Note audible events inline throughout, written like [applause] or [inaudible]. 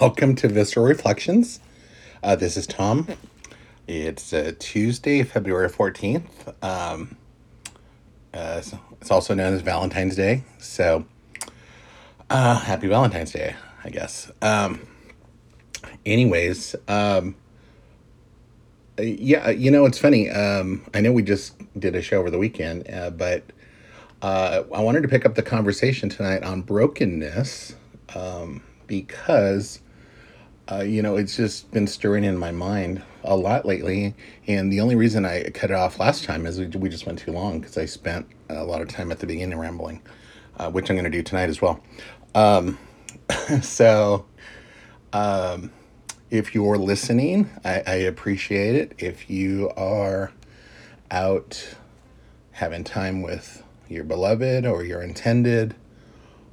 welcome to Visceral Reflections. Uh, this is Tom. It's uh, Tuesday, February 14th. Um, uh, it's also known as Valentine's Day. So uh, happy Valentine's Day, I guess. Um, anyways, um, uh, yeah, uh, you know, it's funny. Um, I know we just did a show over the weekend, but I wanted to pick up the conversation tonight on brokenness um, because uh, you know, it's just been stirring in my mind a lot lately. And the only reason I cut it off last time is we, we just went too long because I spent a lot of time at the beginning rambling, uh, which I'm going to do tonight as well. Um, [laughs] so, um, if you're listening, I, I appreciate it. If you are out having time with your beloved or your intended,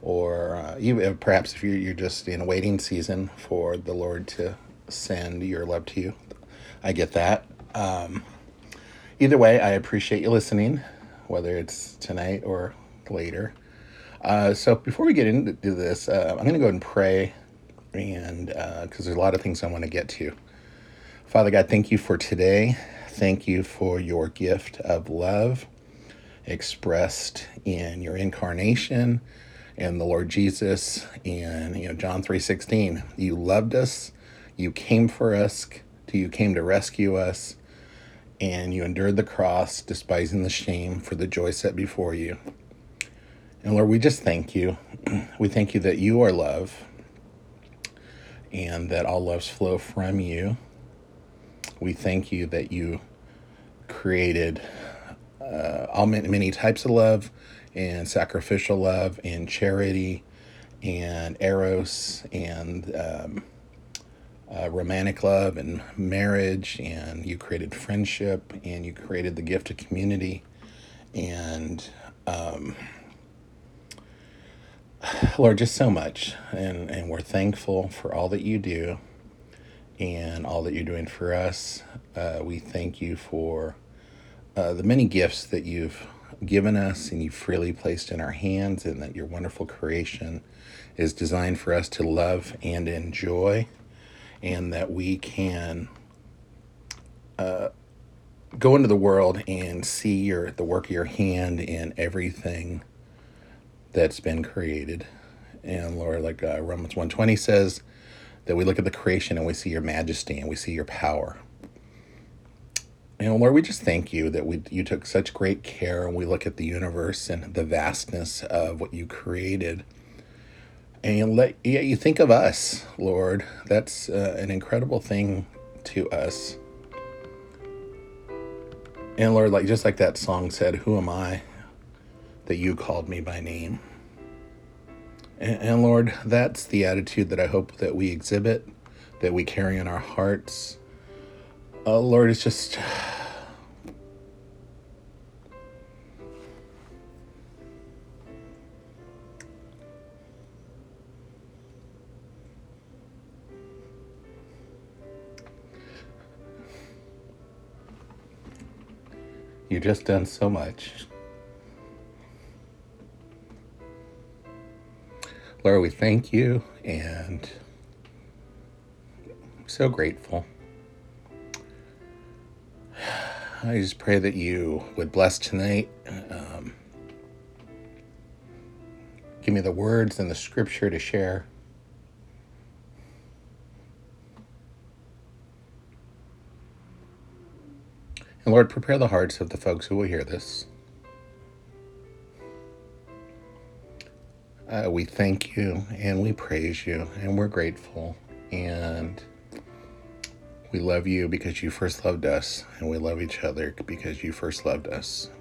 or uh, even perhaps if you're, you're just in a waiting season for the Lord to send your love to you, I get that. Um, either way, I appreciate you listening, whether it's tonight or later. Uh, so before we get into this, uh, I'm going to go and pray, and because there's a lot of things I want to get to. Father God, thank you for today. Thank you for your gift of love expressed in your incarnation and the Lord Jesus and you know John 3:16. You loved us, you came for us, you came to rescue us, and you endured the cross, despising the shame for the joy set before you. And Lord, we just thank you. [clears throat] We thank you that you are love and that all loves flow from you. We thank you that you created uh, all many, many types of love and sacrificial love and charity and eros and um, uh, romantic love and marriage and you created friendship and you created the gift of community. And um, [sighs] lord just so much. And, and we're thankful for all that you do and all that you're doing for us. Uh, we thank you for uh, the many gifts that you've given us and you've freely placed in our hands, and that your wonderful creation is designed for us to love and enjoy, and that we can go into the world and see your the work of your hand in everything that's been created. And Lord, like uh, Romans 120 says, that we look at the creation and we see your majesty and we see your power. And Lord, we just thank you that we you took such great care and we look at the universe and the vastness of what you created. And let yeah, you think of us, Lord. That's uh, an incredible thing to us. And Lord, like just like that song said, "Who am I that you called me by name?" And, and Lord, that's the attitude that I hope that we exhibit, that we carry in our hearts. Uh, Lord, it's just You've just done so much. Lord, we thank you and so grateful. I just pray that you would bless tonight. Um, give me the words and the scripture to share. And Lord, prepare the hearts of the folks who will hear this. Uh, we thank you and we praise you and we're grateful and we love you because you first loved us and we love each other because you first loved us.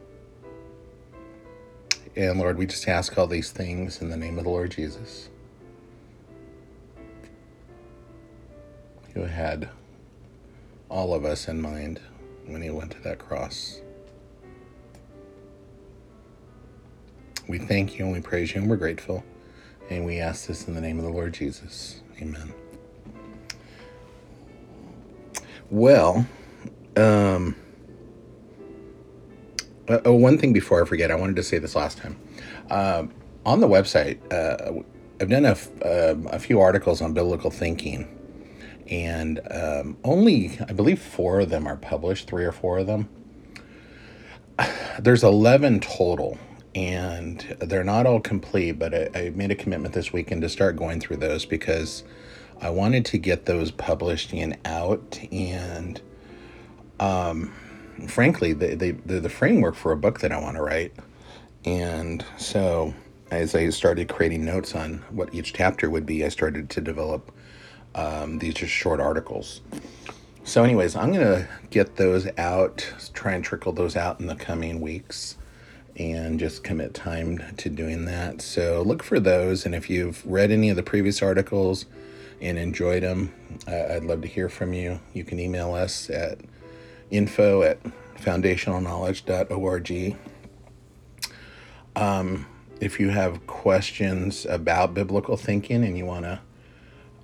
And Lord, we just ask all these things in the name of the Lord Jesus, who had all of us in mind when he went to that cross. We thank you and we praise you and we're grateful. And we ask this in the name of the Lord Jesus. Amen. Well, um, uh, oh, one thing before I forget, I wanted to say this last time. Um, on the website, uh, I've done a, f- um, a few articles on biblical thinking, and um, only, I believe, four of them are published, three or four of them. [sighs] There's 11 total, and they're not all complete, but I, I made a commitment this weekend to start going through those because I wanted to get those published and out. And frankly, they, they, they're the framework for a book that I want to write. And so, as I started creating notes on what each chapter would be, I started to develop um, these just short articles. So, anyways, I'm going to get those out, try and trickle those out in the coming weeks and just commit time to doing that. So look for those. And if you've read any of the previous articles and enjoyed them, uh, I'd love to hear from you. You can email us at info at foundationalknowledge.org. Um, if you have questions about biblical thinking and you want to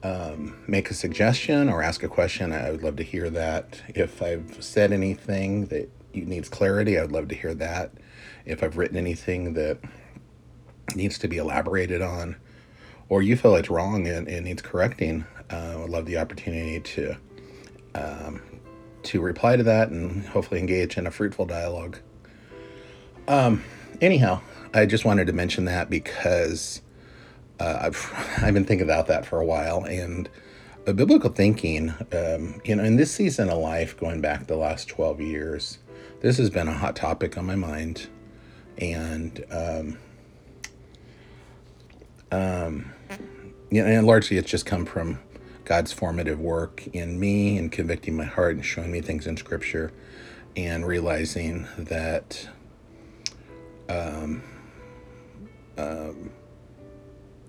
um, make a suggestion or ask a question, I would love to hear that. If I've said anything that needs clarity, I would love to hear that. If I've written anything that needs to be elaborated on, or you feel it's wrong and it needs correcting, uh, I would love the opportunity to um, to reply to that and hopefully engage in a fruitful dialogue. Um, anyhow, I just wanted to mention that because uh, I've [laughs] I've been thinking about that for a while and a biblical thinking, um, you know, in this season of life, going back the last twelve years, this has been a hot topic on my mind, and um, um, you know, and largely it's just come from God's formative work in me and convicting my heart and showing me things in Scripture, and realizing that. Um, um,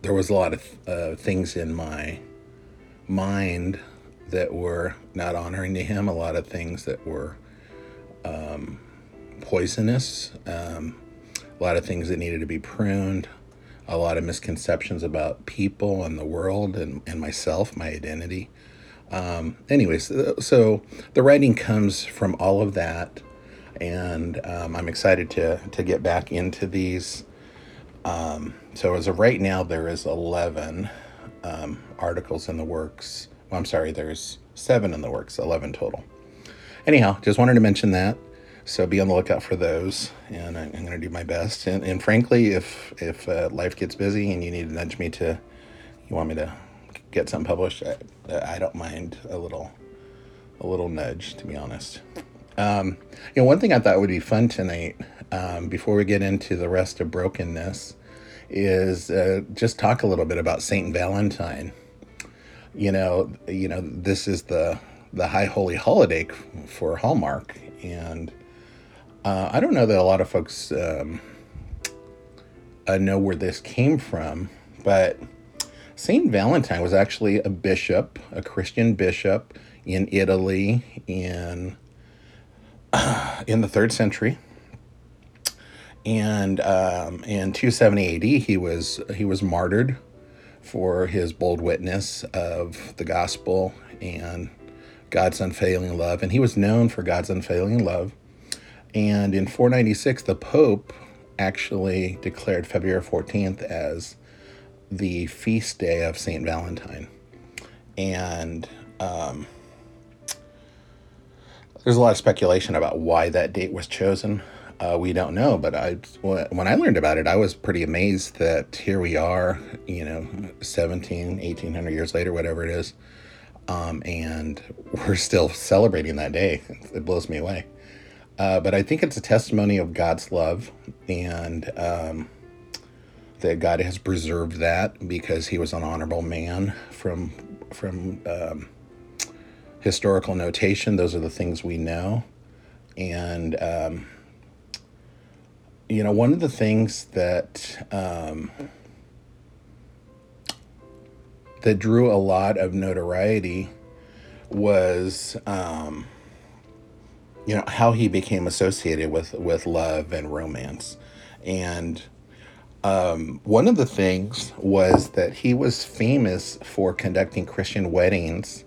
there was a lot of uh, things in my mind that were not honoring to him, a lot of things that were um, poisonous, um, a lot of things that needed to be pruned, a lot of misconceptions about people and the world and, and myself, my identity. Um, anyways, so the writing comes from all of that, and um, I'm excited to to get back into these. Um, so as of right now, there is 11 um, articles in the works. Well, I'm sorry, there's seven in the works, 11 total. Anyhow, just wanted to mention that. So be on the lookout for those, and I'm, going to do my best. And, and frankly, if if uh, life gets busy and you need to nudge me to, you want me to get something published, I, I don't mind a little, a little nudge, to be honest. Um, you know, one thing I thought would be fun tonight, um, before we get into the rest of brokenness, is uh, just talk a little bit about Saint Valentine. You know, you know, this is the the high holy holiday for Hallmark, and uh, I don't know that a lot of folks um, uh, know where this came from, but Saint Valentine was actually a bishop, a Christian bishop in Italy in [clears throat] in the third century. And um, in 270 AD, he was he was martyred for his bold witness of the gospel and God's unfailing love, and he was known for God's unfailing love and in 496, the Pope actually declared February 14th as the feast day of St. Valentine. And um, there's a lot of speculation about why that date was chosen. Uh, we don't know, but I when I learned about it, I was pretty amazed that here we are, you know, 17, 1800 years later, whatever it is, um, and [laughs] we're still celebrating that day. It blows me away. Uh, but I think it's a testimony of God's love and um, that God has preserved that because he was an honorable man from from um, historical notation. Those are the things we know, and um, you know one of the things that um, that drew a lot of notoriety was um, you know how he became associated with with love and romance. And um, one of the things was that he was famous for conducting christian weddings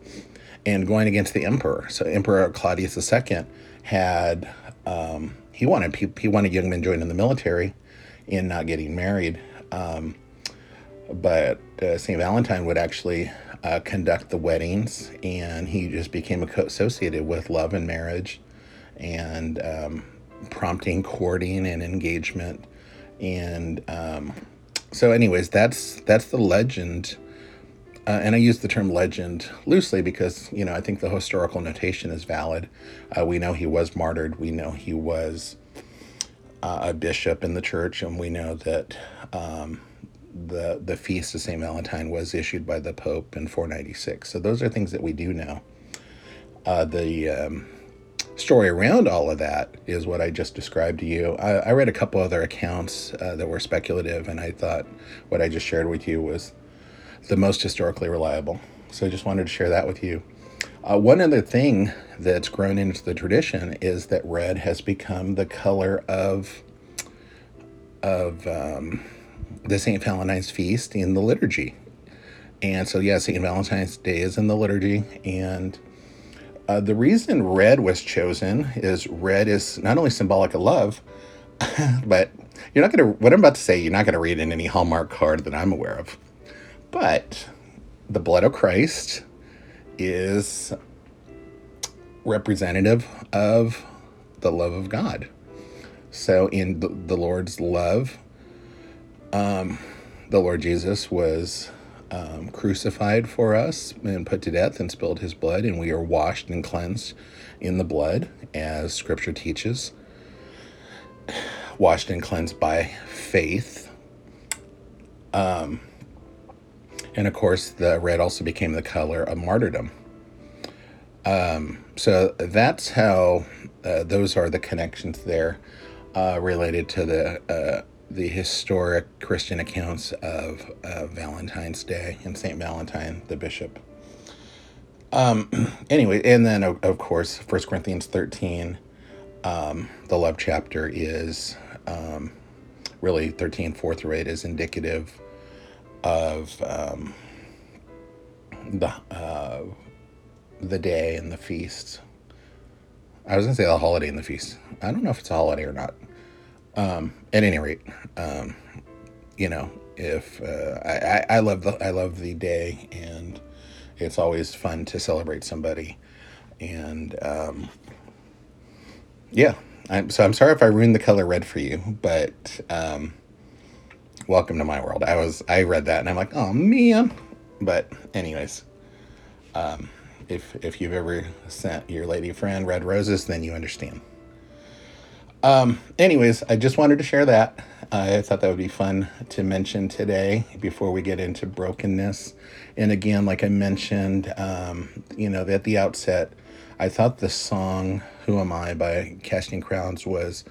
and going against the emperor. So emperor claudius ii had um, he wanted he wanted young men joining the military and not getting married um, but uh, st valentine would actually uh, conduct the weddings and he just became associated with love and marriage and um, prompting courting and engagement and um, so anyways that's that's the legend uh, and I use the term legend loosely because you know I think the historical notation is valid. Uh, we know he was martyred. We know he was uh, a bishop in the church, and we know that um, the the feast of Saint Valentine was issued by the Pope in 496. So those are things that we do know. Uh, the um, story around all of that is what I just described to you. I, I read a couple other accounts uh, that were speculative, and I thought what I just shared with you was the most historically reliable. So I just wanted to share that with you. Uh, one other thing that's grown into the tradition is that red has become the color of of um, the St. Valentine's feast in the liturgy. And so, yeah, St. Valentine's Day is in the liturgy. And uh, the reason red was chosen is red is not only symbolic of love, [laughs] but you're not going to, what I'm about to say, you're not going to read in any Hallmark card that I'm aware of. But the blood of Christ is representative of the love of God. So, in the, the Lord's love, um, the Lord Jesus was um, crucified for us and put to death and spilled his blood, and we are washed and cleansed in the blood, as scripture teaches. Washed and cleansed by faith. Um, and of course, the red also became the color of martyrdom. Um, so that's how uh, those are the connections there uh, related to the uh, the historic Christian accounts of uh, Valentine's Day and Saint Valentine, the bishop. Um, [clears throat] anyway, and then of, of course, First Corinthians thirteen, um, the love chapter is um, really 13, 4 through eight is indicative of um, the uh, the day and the feast. I was gonna say the holiday and the feast. I don't know if it's a holiday or not. Um, at any rate, um, you know, if uh, I, I love the I love the day, and it's always fun to celebrate somebody, and um, yeah. I'm, so I'm sorry if I ruined the color red for you, but um, welcome to my world. I was I read that and I'm like, oh man. But anyways, um, if if you've ever sent your lady friend red roses, then you understand. Um, anyways, I just wanted to share that. I thought that would be fun to mention today before we get into brokenness. And again, like I mentioned, um, you know, at the outset, I thought the song "Who Am I" by Casting Crowns was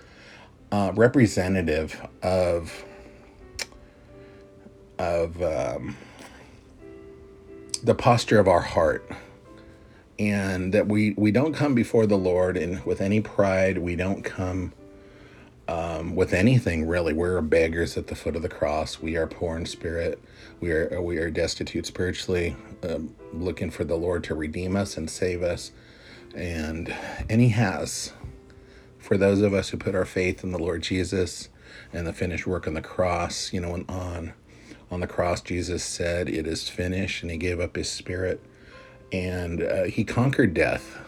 uh, representative of of um, the posture of our heart and that we we don't come before the lord and with any pride we don't come um, with anything really we're beggars at the foot of the cross we are poor in spirit we are we are destitute spiritually um, looking for the lord to redeem us and save us and and he has for those of us who put our faith in the lord jesus and the finished work on the cross you know on on the cross, Jesus said, It is finished, and he gave up his spirit. And uh, he conquered death.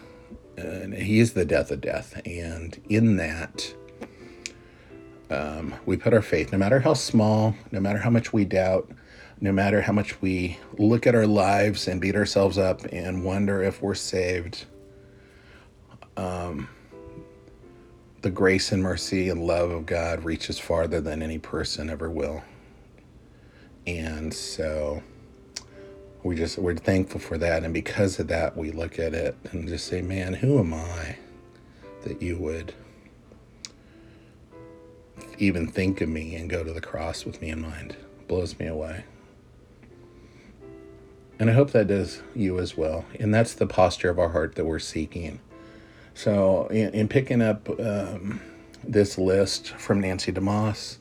And he is the death of death. And in that, um, we put our faith, no matter how small, no matter how much we doubt, no matter how much we look at our lives and beat ourselves up and wonder if we're saved. Um, the grace and mercy and love of God reaches farther than any person ever will. And so we just we're thankful for that and because of that we look at it and just say, "Man, who am I that you would even think of me and go to the cross with me in mind?" Blows me away. And I hope that does you as well. And that's the posture of our heart that we're seeking. So, in, in picking up um, this list from Nancy DeMoss,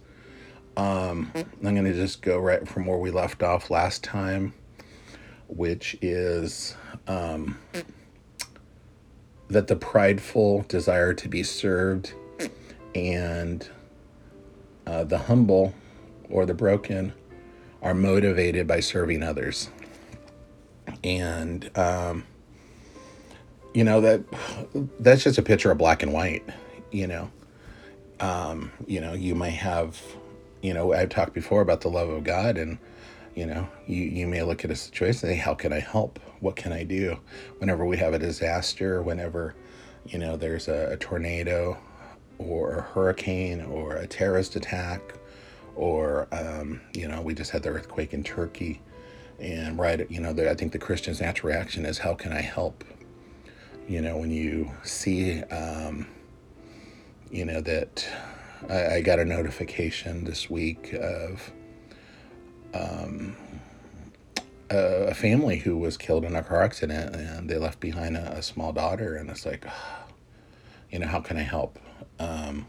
um, I'm going to just go right from where we left off last time, which is um, that the prideful desire to be served and uh, the humble or the broken are motivated by serving others. And, um, you know, that that's just a picture of black and white, you know. Um, you know, you may have you know, I've talked before about the love of God, and you know, you, you may look at a situation and say, How can I help? What can I do? Whenever we have a disaster, whenever, you know, there's a, a tornado or a hurricane or a terrorist attack, or, um, you know, we just had the earthquake in Turkey. And right, you know, the, I think the Christian's natural reaction is, How can I help? you know, when you see, um, you know, that I, I got a notification this week of a, a family who was killed in a car accident and they left behind a, a small daughter, and it's like, you know, how can I help? Um,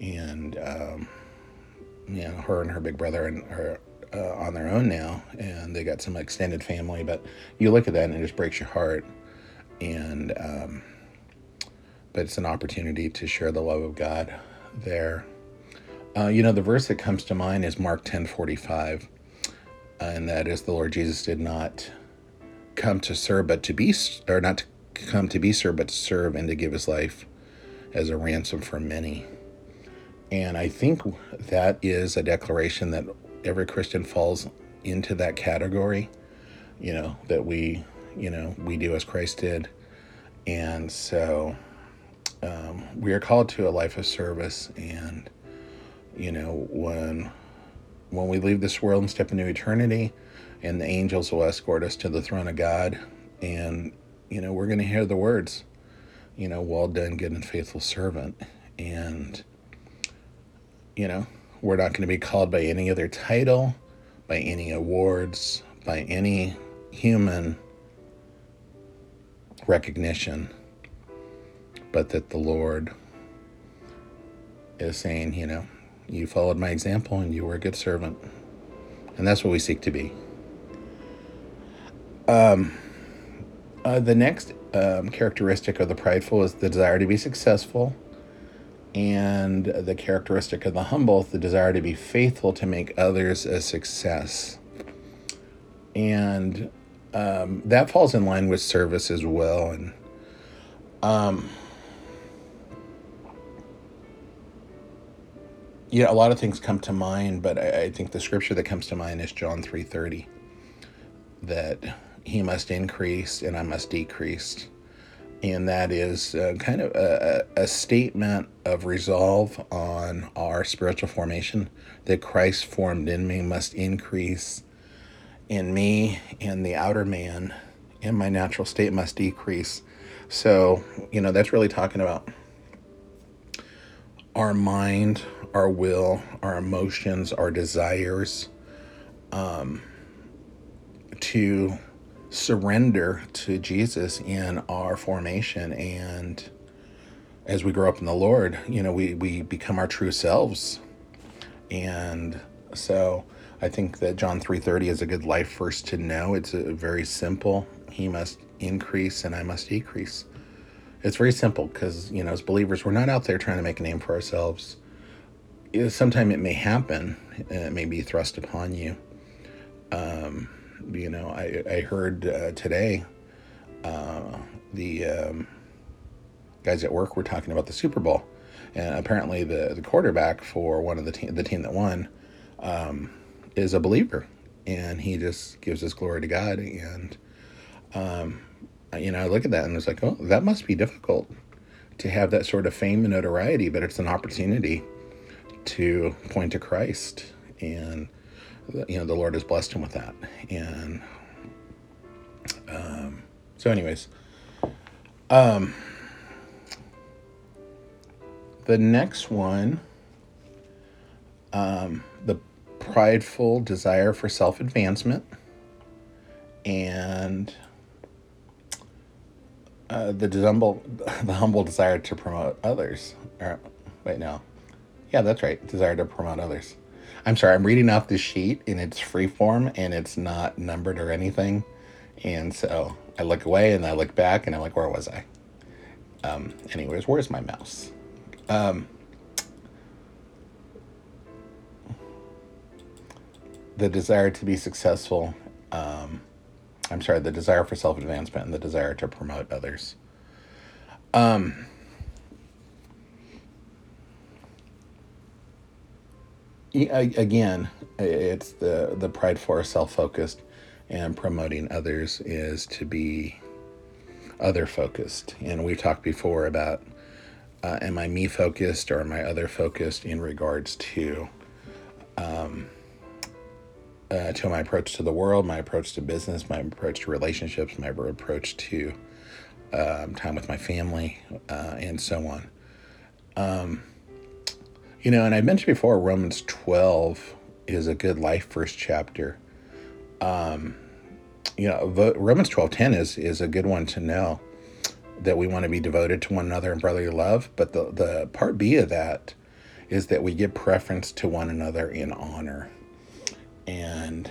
and um, you know, her and her big brother and her uh, on their own now, and they got some extended family. But you look at that and it just breaks your heart. And um, but it's an opportunity to share the love of God there. Uh, you know, the verse that comes to mind is Mark ten forty five, and that is the Lord Jesus did not come to serve, but to be, or not to come to be served, but to serve and to give his life as a ransom for many. And I think that is a declaration that every Christian falls into that category, you know, that we, you know, we do as Christ did. And so um, we are called to a life of service. And, you know, when when we leave this world and step into eternity, and the angels will escort us to the throne of God, and, you know, we're going to hear the words, you know, well done, good and faithful servant. And, you know, we're not going to be called by any other title, by any awards, by any human recognition, but that the Lord is saying, you know, you followed my example and you were a good servant. And that's what we seek to be. Um, Uh, the next um, characteristic of the prideful is the desire to be successful. And the characteristic of the humble is the desire to be faithful to make others a success. And um, that falls in line with service as well. And um, yeah a lot of things come to mind but I, I think the scripture that comes to mind is john 3.30 that he must increase and i must decrease and that is uh, kind of a, a statement of resolve on our spiritual formation that Christ formed in me must increase in me, and the outer man in my natural state must decrease. So, you know, that's really talking about our mind, our will, our emotions, our desires to surrender to Jesus in our formation and as we grow up in the Lord, you know, we, we become our true selves. And so I think that John 3:30 is a good life verse to know. It's very simple. He must increase and I must decrease. It's very simple because, you know, as believers, we're not out there trying to make a name for ourselves. Sometimes it may happen, it may be thrust upon you. Um, You know, I, I heard uh, today uh, the um, guys at work were talking about the Super Bowl, and apparently the the quarterback for one of the team the team that won um, is a believer, and he just gives his glory to God. And um, you know, I look at that and it's like, oh, that must be difficult to have that sort of fame and notoriety, but it's an opportunity to point to Christ. And you know the lord has blessed him with that. And um so anyways um the next one um the prideful desire for self-advancement and uh, the humble [laughs] the humble desire to promote others or wait no. Yeah that's right. Desire to promote others I'm sorry, I'm reading off this sheet and it's free form and it's not numbered or anything. And so I look away and I look back and I'm like, where was I? Um, anyways, where's my mouse? Um, the desire to be successful. Um, I'm sorry, the desire for self advancement and the desire to promote others. Um, y- a- again, it's the the pride for self focused, and promoting others is to be other focused. And we've talked before about uh, am I me focused or am I other focused in regards to uh, to my approach to the world, my approach to business, my approach to relationships, my approach to um, time with my family, uh, and so on. Um, you know, and I mentioned before, Romans 12 is a good life first chapter. Um, you know, Romans 12:10 is is a good one to know that we want to be devoted to one another in brotherly love. But the the part B of that is that we give preference to one another in honor, and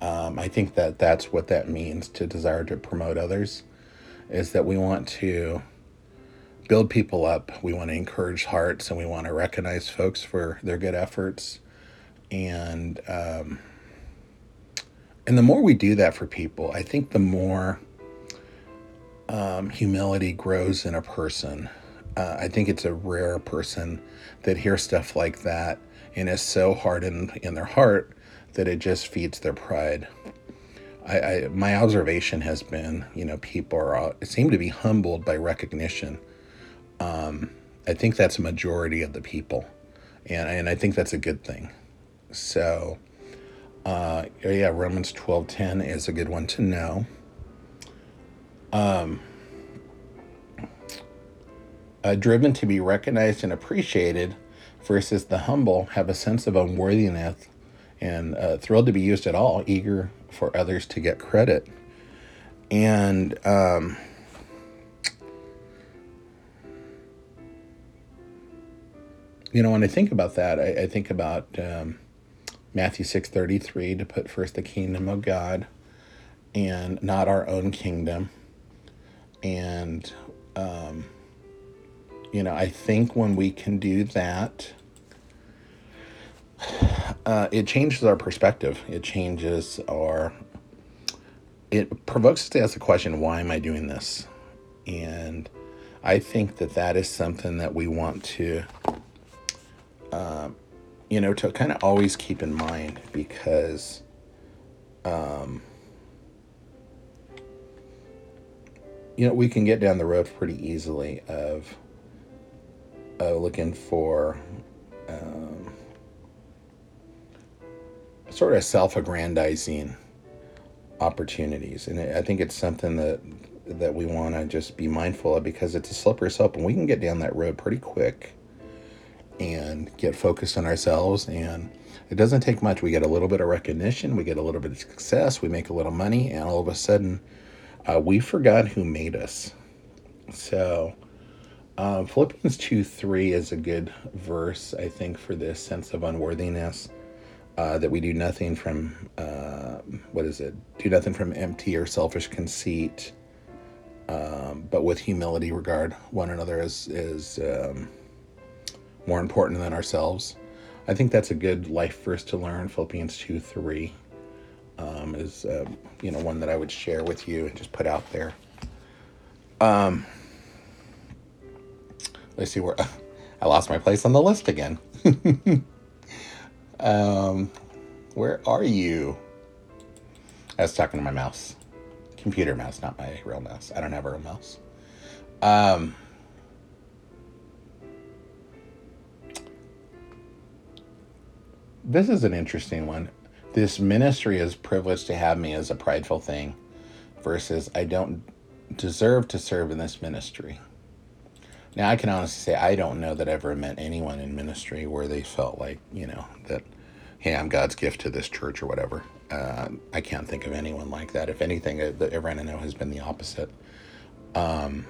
um, I think that that's what that means to desire to promote others, is that we want to build people up. We want to encourage hearts, and we want to recognize folks for their good efforts, and um, and the more we do that for people, I think the more um, humility grows in a person. Uh, I think it's a rare person that hears stuff like that and is so hardened in their heart that it just feeds their pride. I, I my observation has been, you know, people are seem to be humbled by recognition. Um, I think that's a majority of the people, and and I think that's a good thing. So, uh, yeah, Romans twelve ten is a good one to know. Um, uh, driven to be recognized and appreciated versus the humble have a sense of unworthiness and uh, thrilled to be used at all, eager for others to get credit. And um, you know, when I think about that, I, I think about um, Matthew six thirty three to put first the kingdom of God and not our own kingdom and, um, you know, I think when we can do that, [sighs] uh, it changes our perspective. It changes our. It provokes us to ask the question, why am I doing this? And I think that that is something that we want to, uh, you know, to kind of always keep in mind because um, you know, we can get down the road pretty easily of uh, looking for um, sort of self-aggrandizing opportunities, and I think it's something that that we want to just be mindful of because it's a slippery slope, and we can get down that road pretty quick and get focused on ourselves and it doesn't take much we get a little bit of recognition we get a little bit of success we make a little money and all of a sudden uh, we forgot who made us. So, uh, Philippians 2 3 is a good verse, I think, for this sense of unworthiness. Uh, that we do nothing from, uh, what is it? Do nothing from empty or selfish conceit, um, but with humility regard one another as, is um, more important than ourselves. I think that's a good life verse to learn, Philippians 2 3 um, is uh, you know one that I would share with you and just put out there. Um, let's see where [laughs] I lost my place on the list again. [laughs] um, where are you? I was talking to my mouse, computer mouse, not my real mouse. I don't have a real mouse. Um, this is an interesting one this ministry is privileged to have me as a prideful thing versus I don't deserve to serve in this ministry. Now, I can honestly say I don't know that I ever met anyone in ministry where they felt like, you know, that, hey, I'm God's gift to this church or whatever. Uh, I can't think of anyone like that. If anything, everyone I know has been the opposite. Um,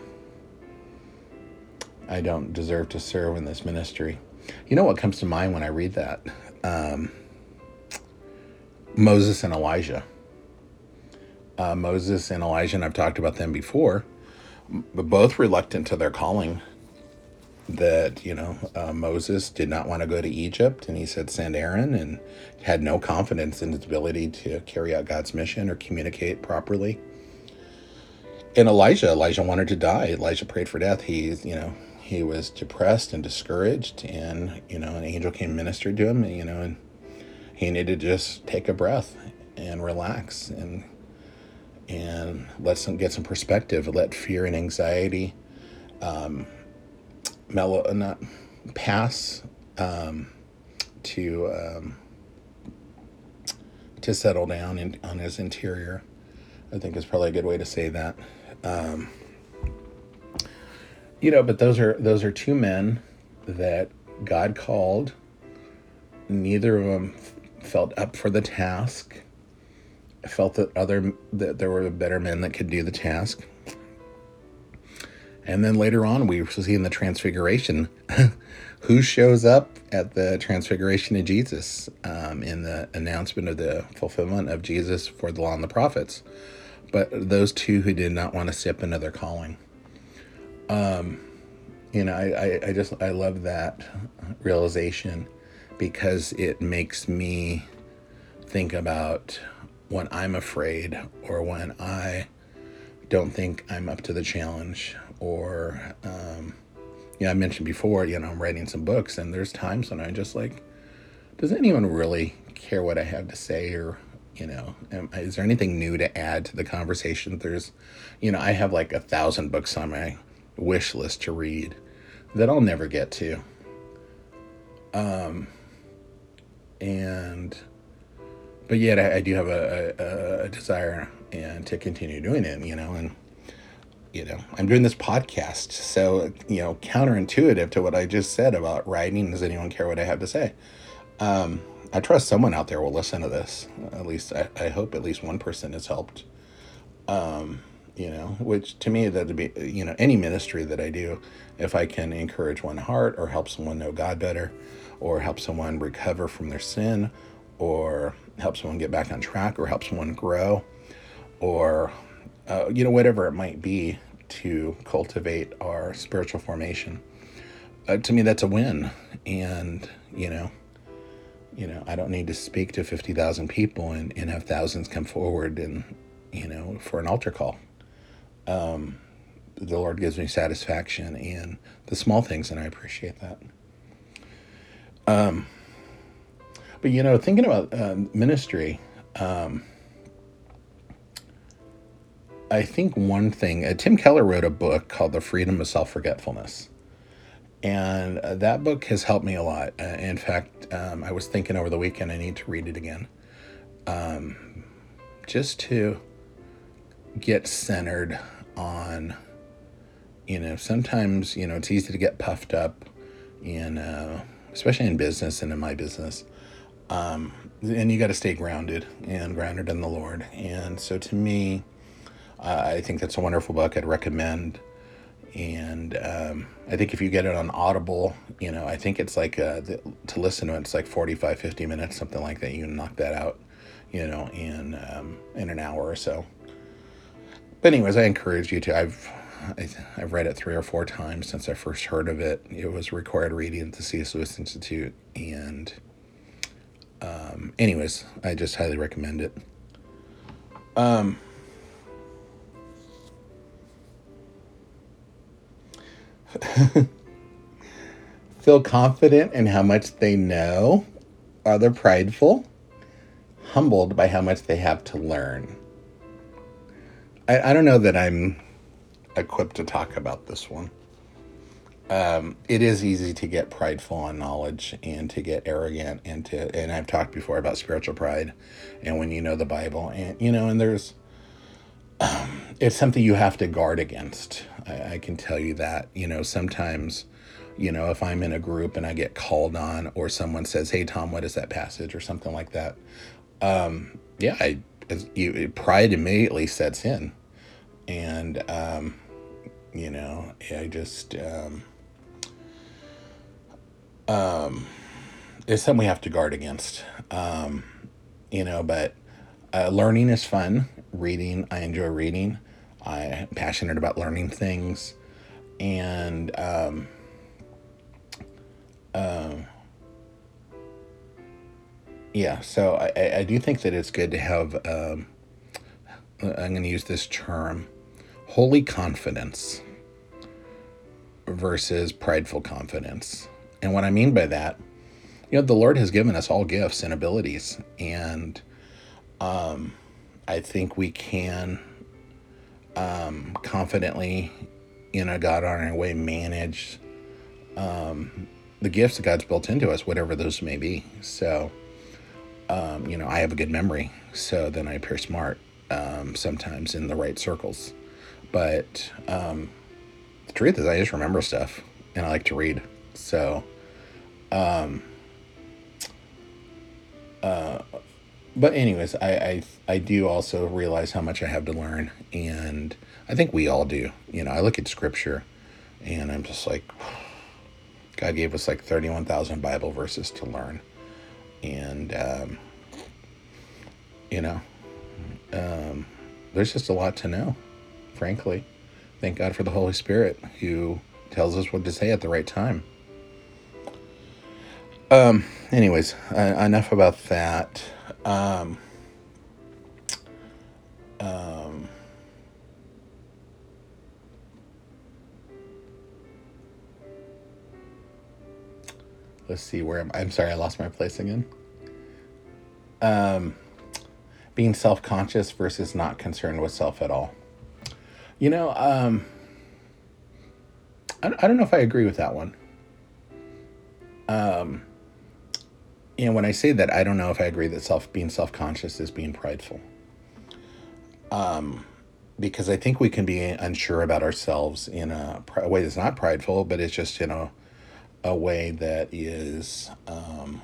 I don't deserve to serve in this ministry. You know what comes to mind when I read that? [laughs] Um, Moses and Elijah. Uh, Moses and Elijah, and I've talked about them before, but both reluctant to their calling. That, you know, uh, Moses did not want to go to Egypt, and he said, send Aaron, and had no confidence in his ability to carry out God's mission or communicate properly. And Elijah, Elijah wanted to die. Elijah prayed for death. He, you know, he was depressed and discouraged, and, you know, an angel came and ministered to him, you know, and he needed to just take a breath and relax and and let some get some perspective let fear and anxiety um, mellow uh, not pass um, to um, to settle down in, on his interior. I think is probably a good way to say that. Um, you know, but those are those are two men that God called. Neither of them felt up for the task. Felt that other that there were better men that could do the task. And then later on, we see in the Transfiguration [laughs] who shows up at the Transfiguration of Jesus um, in the announcement of the fulfillment of Jesus for the law and the prophets. But those two who did not want to step into their calling. Um, you know, I, I, I just, I love that realization because it makes me think about when I'm afraid or when I don't think I'm up to the challenge or um, you know, I mentioned before, you know, I'm writing some books and there's times when I just like, does anyone really care what I have to say or, you know, am, is there anything new to add to the conversation? There's, you know, I have like a thousand books on my wish list to read that I'll never get to. Um, and, but yet I, I do have a, a, a desire and to continue doing it, you know, and, you know, I'm doing this podcast. So, you know, counterintuitive to what I just said about writing. Does anyone care what I have to say? Um, I trust someone out there will listen to this. At least I, I hope at least one person has helped. Um, you know, which to me that'd be you know any ministry that I do, if I can encourage one heart or help someone know God better, or help someone recover from their sin, or help someone get back on track, or help someone grow, or uh, you know, whatever it might be to cultivate our spiritual formation. Uh, to me, that's a win. And, you know, you know, I don't need to speak to 50,000 people and, and have thousands come forward and, you know, for an altar call. Um, the Lord gives me satisfaction in the small things, and I appreciate that. Um, but, you know, thinking about uh, ministry, um, I think one thing, uh, Tim Keller wrote a book called The Freedom of Self Forgetfulness. And uh, that book has helped me a lot. Uh, in fact, um, I was thinking over the weekend I need to read it again. Um, just to get centered on, you know, sometimes, you know, it's easy to get puffed up in, uh, especially in business and in my business. Um, and you got to stay grounded and grounded in the Lord. And so to me, uh, I think that's a wonderful book. I'd recommend. And um, I think if you get it on Audible, you know, I think it's like uh, to listen to it, it's like 45, 50 minutes, something like that. You can knock that out, you know, in um, in an hour or so. But anyways, I encourage you to. I've I, have read it three or four times since I first heard of it. It was required reading at the C.S. Lewis Institute, and um, anyways, I just highly recommend it. Um, [laughs] feel confident in how much they know? Are they prideful? Humbled by how much they have to learn? I, I don't know that I'm equipped to talk about this one. Um, it is easy to get prideful on knowledge and to get arrogant and to and I've talked before about spiritual pride and when you know the Bible and you know and there's um, it's something you have to guard against. I, I, can tell you that. You know, sometimes, you know, if I'm in a group and I get called on, or someone says, "Hey, Tom, what is that passage?" or something like that. Um, yeah, I, you, pride immediately sets in, and um, you know, I just um, um, it's something we have to guard against. Um, you know, but uh, learning is fun reading. I enjoy reading. I'm passionate about learning things, and um, uh, yeah. So I, I do think that it's good to have. Um, I'm going to use this term, holy confidence versus prideful confidence. And what I mean by that, you know, the Lord has given us all gifts and abilities, and um, I think we can um, confidently, in a God honoring way, manage um, the gifts that God's built into us, whatever those may be. So, um, you know, I have a good memory, so then I appear smart um, sometimes in the right circles. But um, the truth is, I just remember stuff and I like to read. So, um, uh, but anyways, I, I I do also realize how much I have to learn, and I think we all do. You know, I look at scripture, and I'm just like, [sighs] God gave us like thirty one thousand Bible verses to learn, and um, you know, um, there's just a lot to know, frankly. Thank God for the Holy Spirit who tells us what to say at the right time. Um, anyways, uh, enough about that. Um, um, let's see where I'm, I'm sorry, I lost my place again. Um, being self conscious versus not concerned with self at all. You know, um, I, I don't know if I agree with that one. Um, know, when I say that, I don't know if I agree that self being self conscious is being prideful. Um, because I think we can be unsure about ourselves in a, a way that's not prideful, but it's just you know a way that is. Um,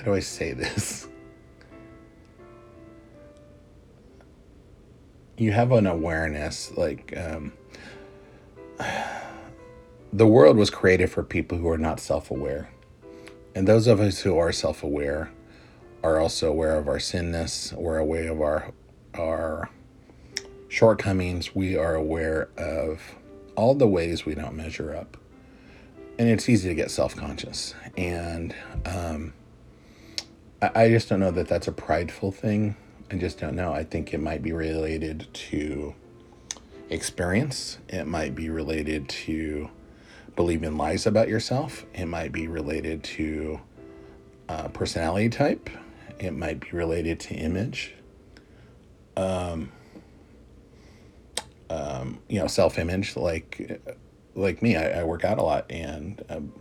how do I say this? You have an awareness, like um, the world was created for people who are not self aware. And those of us who are self aware are also aware of our sinness, we're aware of our, our shortcomings, we are aware of all the ways we don't measure up. And it's easy to get self conscious. And um, I, just don't know that that's a prideful thing. I just don't know. I think it might be related to experience, it might be related to believing lies about yourself, it might be related to uh, personality type, it might be related to image. Um, um, you know, self-image. Like, like me, I, I work out a lot, and um,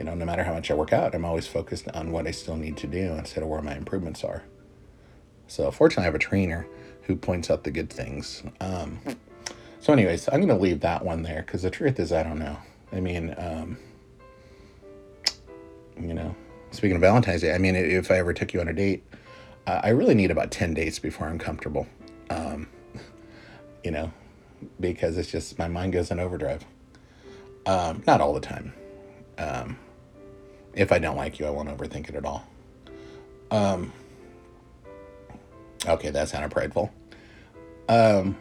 you know, no matter how much I work out, I'm always focused on what I still need to do instead of where my improvements are. So, fortunately, I have a trainer who points out the good things. Um, so, anyways, I'm going to leave that one there because the truth is, I don't know. I mean, um, you know, speaking of Valentine's Day, I mean, if I ever took you on a date, uh, I really need about 10 dates before I'm comfortable. Um, you know, because it's just my mind goes in overdrive. Um, not all the time. Um, if I don't like you, I won't overthink it at all. Um, okay, that sounded prideful. Um,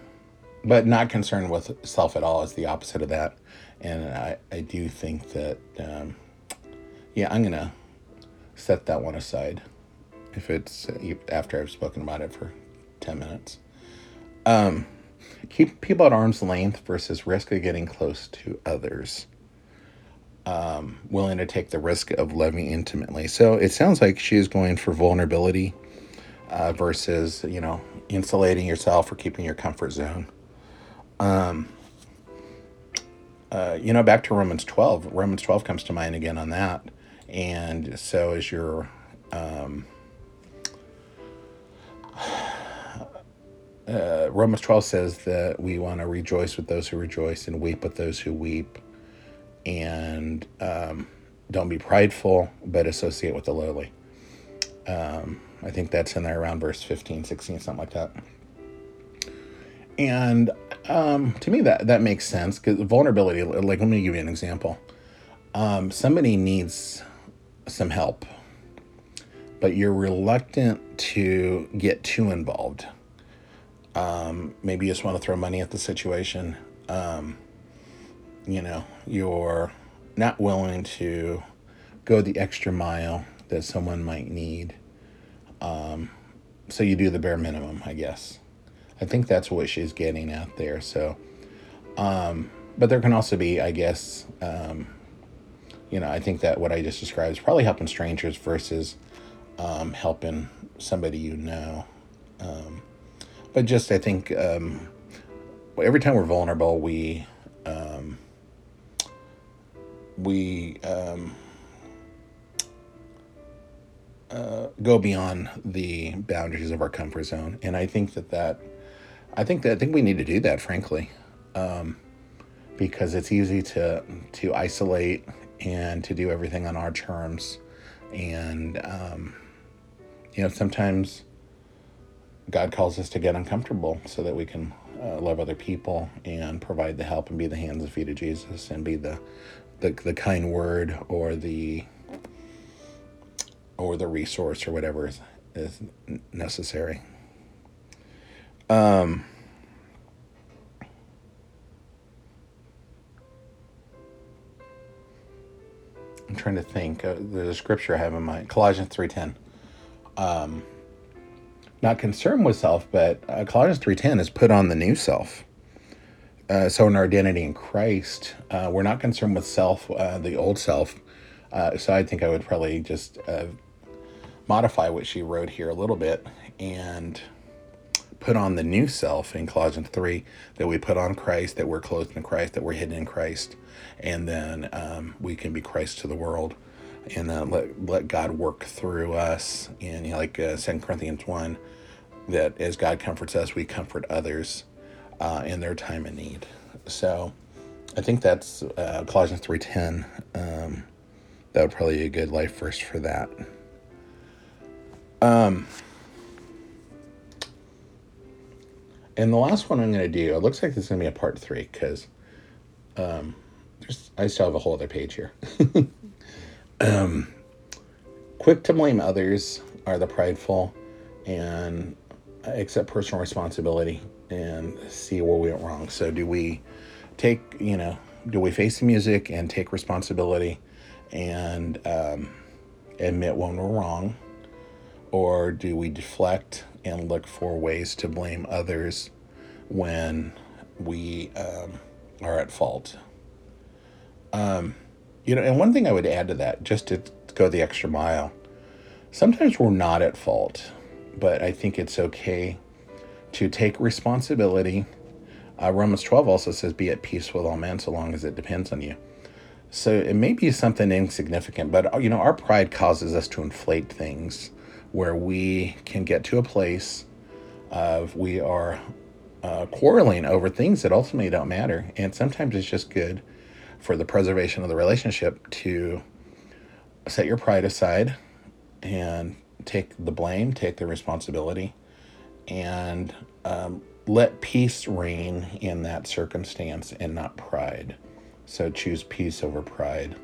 but not concerned with self at all is the opposite of that. And I, I do think that, um, yeah, I'm going to set that one aside if it's after I've spoken about it for 10 minutes. Um, keep people at arm's length versus risk of getting close to others um, willing to take the risk of loving intimately. So it sounds like she is going for vulnerability uh, versus, you know, insulating yourself or keeping your comfort zone. Um, uh, you know, back to Romans 12. Romans 12 comes to mind again on that. And so is your. Um, [sighs] uh, Romans 12 says that we want to rejoice with those who rejoice and weep with those who weep and um, don't be prideful, but associate with the lowly. Um, I think that's in there around verse 15, 16, something like that. And um, to me, that, that makes sense because vulnerability, like, let me give you an example. Um, somebody needs some help, but you're reluctant to get too involved. Um, maybe you just want to throw money at the situation. You know, you're not willing to go the extra mile that someone might need. Um, so you do the bare minimum, I guess. I think that's what she's getting at there. So, um, but there can also be, I guess, um, you know, I think that what I just described is probably helping strangers versus um, helping somebody you know. Um, but just, I think um, every time we're vulnerable, we um, we um, go beyond the boundaries of our comfort zone. And I think that that, I think that I think we need to do that, frankly, because it's easy to to isolate and to do everything on our terms, and um, you know sometimes God calls us to get uncomfortable so that we can uh, love other people and provide the help and be the hands and feet of Jesus and be the the, the kind word or the or the resource or whatever is, is necessary. I'm trying to think. Uh, there's a scripture I have in mind. Colossians three ten. Um, Not concerned with self, but uh, Colossians three ten is put on the new self. Uh, so in our identity in Christ, uh, we're not concerned with self, uh, the old self. Uh, so I think I would probably just uh, modify what she wrote here a little bit and put on the new self in Colossians 3 that we put on Christ, that we're clothed in Christ, that we're hidden in Christ, and then um, we can be Christ to the world and uh, let, let God work through us. And you know, like uh, 2 Corinthians 1, that as God comforts us, we comfort others uh, in their time of need. So I think that's uh, Colossians 3.10. Um, that would probably be a good life verse for that. And the last one I'm going to do, it looks like this is going to be a part three because there's I still have a whole other page here. [laughs] Quick to blame others are the prideful and accept personal responsibility and see where we went wrong. So, do we take, you know, do we face the music and take responsibility and um, admit when we're wrong? Or do we deflect and look for ways to blame others when we um, are at fault? You know, and one thing I would add to that, just to go the extra mile, sometimes we're not at fault, but I think it's okay to take responsibility. Uh, Romans 12 also says, be at peace with all men so long as it depends on you. So it may be something insignificant, but uh, you know, our pride causes us to inflate things where we can get to a place of we are uh, quarreling over things that ultimately don't matter. And sometimes it's just good for the preservation of the relationship to set your pride aside and take the blame, take the responsibility, and um, let peace reign in that circumstance and not pride. So choose peace over pride.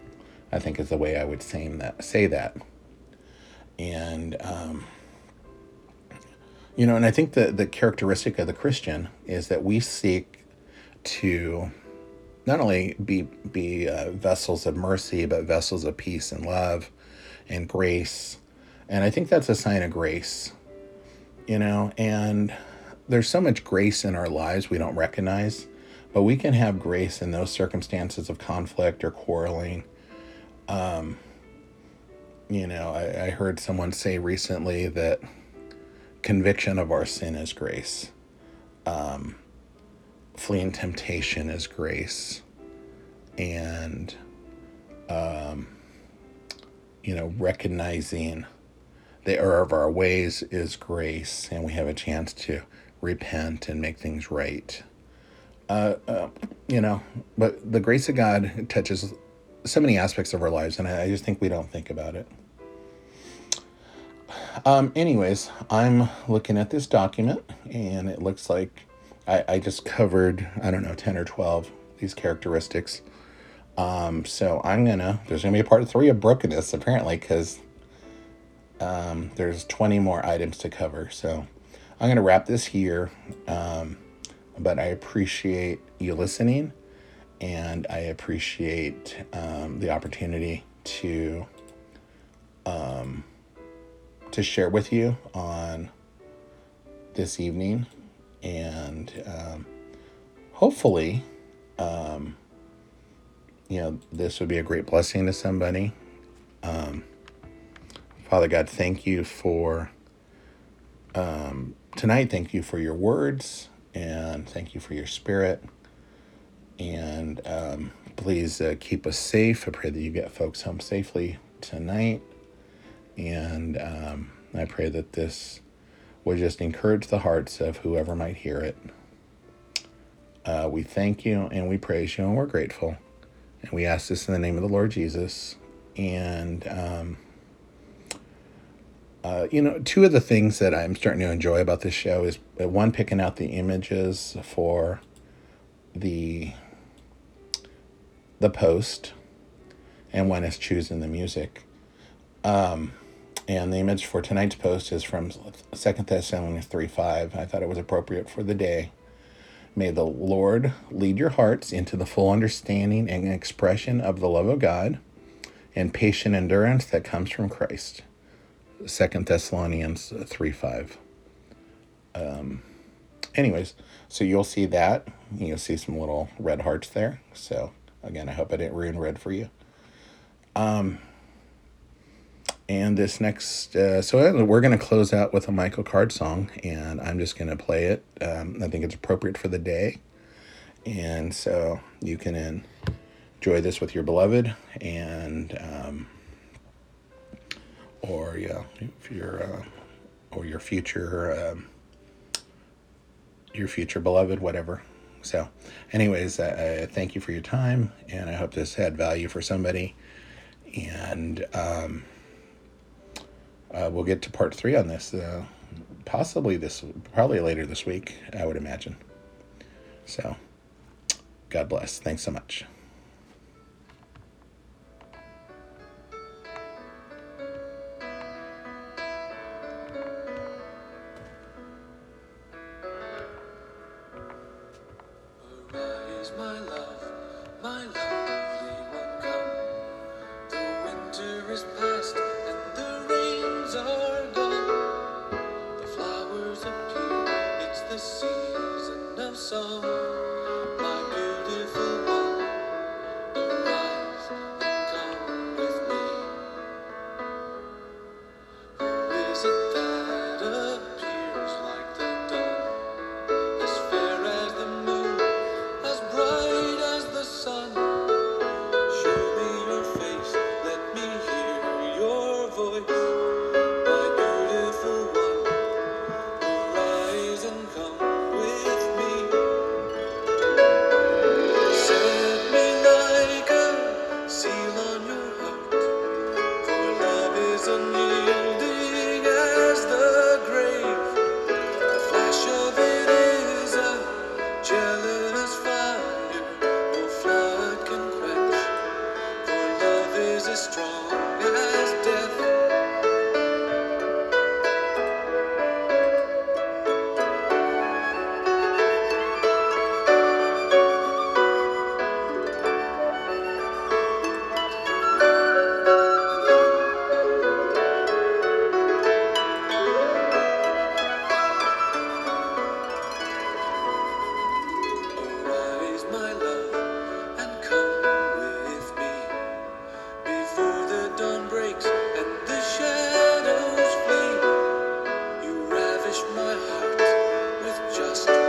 I think is the way I would say that. Say that, and um, you know, and I think the the characteristic of the Christian is that we seek to not only be be uh, vessels of mercy, but vessels of peace and love and grace. And I think that's a sign of grace, you know. And there's so much grace in our lives we don't recognize, but we can have grace in those circumstances of conflict or quarreling. Um, You know, I, I heard someone say recently that conviction of our sin is grace. um, Fleeing temptation is grace. And, um, you know, recognizing the error of our ways is grace. And we have a chance to repent and make things right. You know, but the grace of God touches so many aspects of our lives. And I, I just think we don't think about it. Um, anyways, I'm looking at this document and it looks like I, I just covered, I don't know, 10 or 12 these characteristics. Um, so I'm gonna, there's gonna be a part three of brokenness apparently, because um, there's 20 more items to cover. So I'm gonna wrap this here. Um, but I appreciate you listening and I appreciate um, the opportunity to to share with you on this evening, and um, hopefully, you know, this would be a great blessing to somebody. Father God, thank you for tonight. Thank you for your words, and thank you for your spirit. And um, please uh, keep us safe. I pray that you get folks home safely tonight. And um, I pray that this would just encourage the hearts of whoever might hear it. Uh, we thank you and we praise you and we're grateful. And we ask this in the name of the Lord Jesus. And, um, uh, you know, two of the things that I'm starting to enjoy about this show is uh, one, picking out the images for the the post, and one is choosing the music. Um, and the image for tonight's post is from Second Thessalonians 3 5. I thought it was appropriate for the day. May the Lord lead your hearts into the full understanding and expression of the love of God and patient endurance that comes from Christ. Second Thessalonians 3 5. Um, anyways, so you'll see that. You'll see some little red hearts there. So, again, I hope I didn't ruin red for you. Um, and this next, uh, so we're going to close out with a Michael Card song, and I'm just going to play it. Um, I think it's appropriate for the day. And so you can enjoy this with your beloved, and, um, or, yeah, if you're, uh, or your future, um, your future beloved, whatever. So, anyways, uh, thank you for your time, and I hope this had value for somebody. And, um, uh, we'll get to part three on this, uh, possibly this, probably later this week, I would imagine. So, God bless. Thanks so much. Just